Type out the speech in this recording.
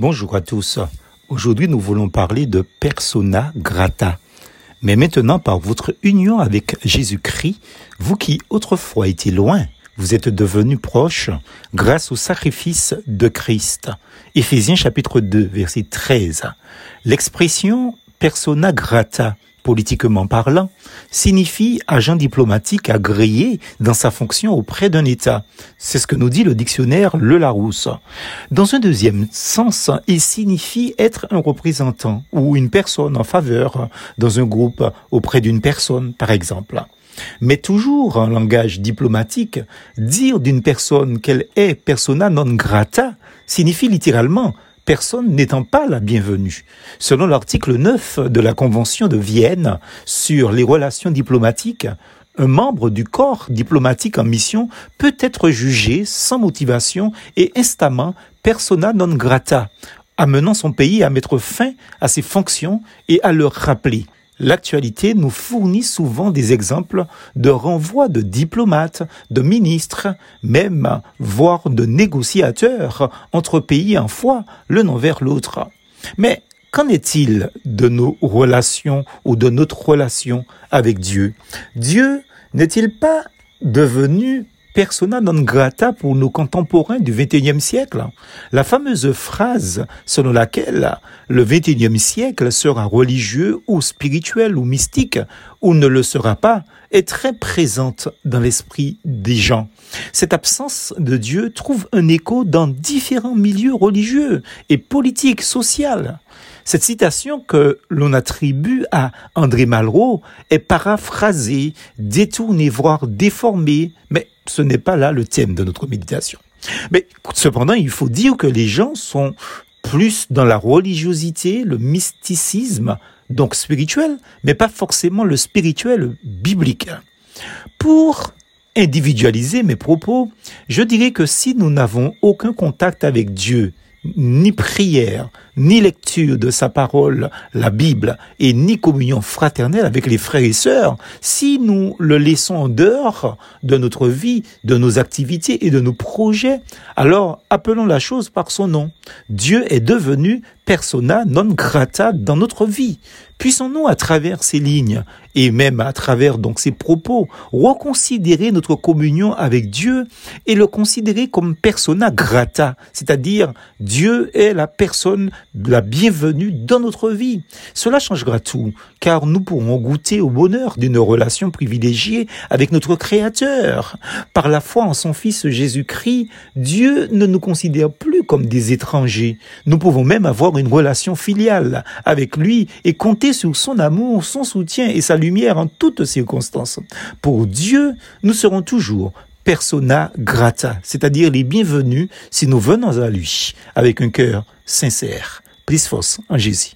Bonjour à tous. Aujourd'hui, nous voulons parler de persona grata. Mais maintenant, par votre union avec Jésus-Christ, vous qui autrefois étiez loin, vous êtes devenus proches grâce au sacrifice de Christ. Éphésiens chapitre 2, verset 13. L'expression persona grata politiquement parlant, signifie agent diplomatique agréé dans sa fonction auprès d'un État. C'est ce que nous dit le dictionnaire Le Larousse. Dans un deuxième sens, il signifie être un représentant ou une personne en faveur dans un groupe auprès d'une personne, par exemple. Mais toujours en langage diplomatique, dire d'une personne qu'elle est persona non grata signifie littéralement personne n'étant pas la bienvenue. Selon l'article 9 de la Convention de Vienne sur les relations diplomatiques, un membre du corps diplomatique en mission peut être jugé sans motivation et instamment persona non grata, amenant son pays à mettre fin à ses fonctions et à le rappeler l'actualité nous fournit souvent des exemples de renvois de diplomates, de ministres, même voire de négociateurs entre pays en foi, l'un envers l'autre. Mais qu'en est-il de nos relations ou de notre relation avec Dieu? Dieu n'est-il pas devenu persona non grata pour nos contemporains du XXIe siècle. La fameuse phrase selon laquelle le XXIe siècle sera religieux ou spirituel ou mystique ou ne le sera pas est très présente dans l'esprit des gens. Cette absence de Dieu trouve un écho dans différents milieux religieux et politiques, sociaux. Cette citation que l'on attribue à André Malraux est paraphrasée, détournée, voire déformée, mais ce n'est pas là le thème de notre méditation. Mais cependant, il faut dire que les gens sont plus dans la religiosité, le mysticisme, donc spirituel, mais pas forcément le spirituel biblique. Pour individualiser mes propos, je dirais que si nous n'avons aucun contact avec Dieu, ni prière, ni lecture de sa parole, la Bible, et ni communion fraternelle avec les frères et sœurs, si nous le laissons en dehors de notre vie, de nos activités et de nos projets, alors appelons la chose par son nom. Dieu est devenu persona non grata dans notre vie. Puissons-nous, à travers ces lignes, et même à travers donc ces propos, reconsidérer notre communion avec Dieu et le considérer comme persona grata, c'est-à-dire Dieu est la personne la bienvenue dans notre vie. Cela changera tout, car nous pourrons goûter au bonheur d'une relation privilégiée avec notre Créateur. Par la foi en son Fils Jésus-Christ, Dieu ne nous considère plus comme des étrangers. Nous pouvons même avoir une relation filiale avec lui et compter sur son amour, son soutien et sa lumière en toutes circonstances. Pour Dieu, nous serons toujours persona grata, c'est-à-dire les bienvenus si nous venons à lui avec un cœur sincère. Plus force en Jésus.